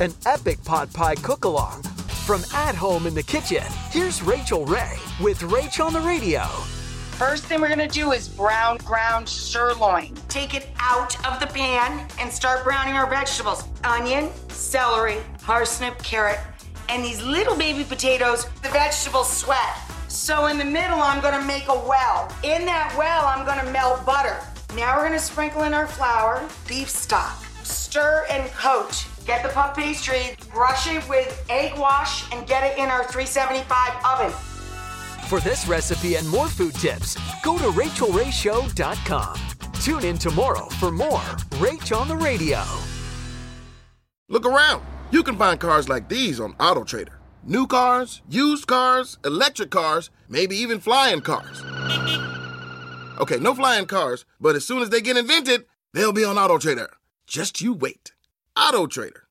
An epic pot pie cook along from at home in the kitchen. Here's Rachael Ray with Rach on the radio. First thing we're gonna do is brown ground sirloin. Take it out of the pan and start browning our vegetables. Onion, celery, parsnip, carrot, and these little baby potatoes, the vegetables sweat. So in the middle, I'm gonna make a well. In that well, I'm gonna melt butter. Now we're gonna sprinkle in our flour, beef stock, stir and coat. Get the puff pastry, brush it with egg wash, and get it in our 375 oven. For this recipe and more food tips, go to rachaelrayshow.com. Tune in tomorrow for more Rach on the Radio. Look around. You can find cars like these on AutoTrader. New cars, used cars, electric cars, maybe even flying cars. Okay, no flying cars, but as soon as they get invented, they'll be on AutoTrader. Just you wait. AutoTrader.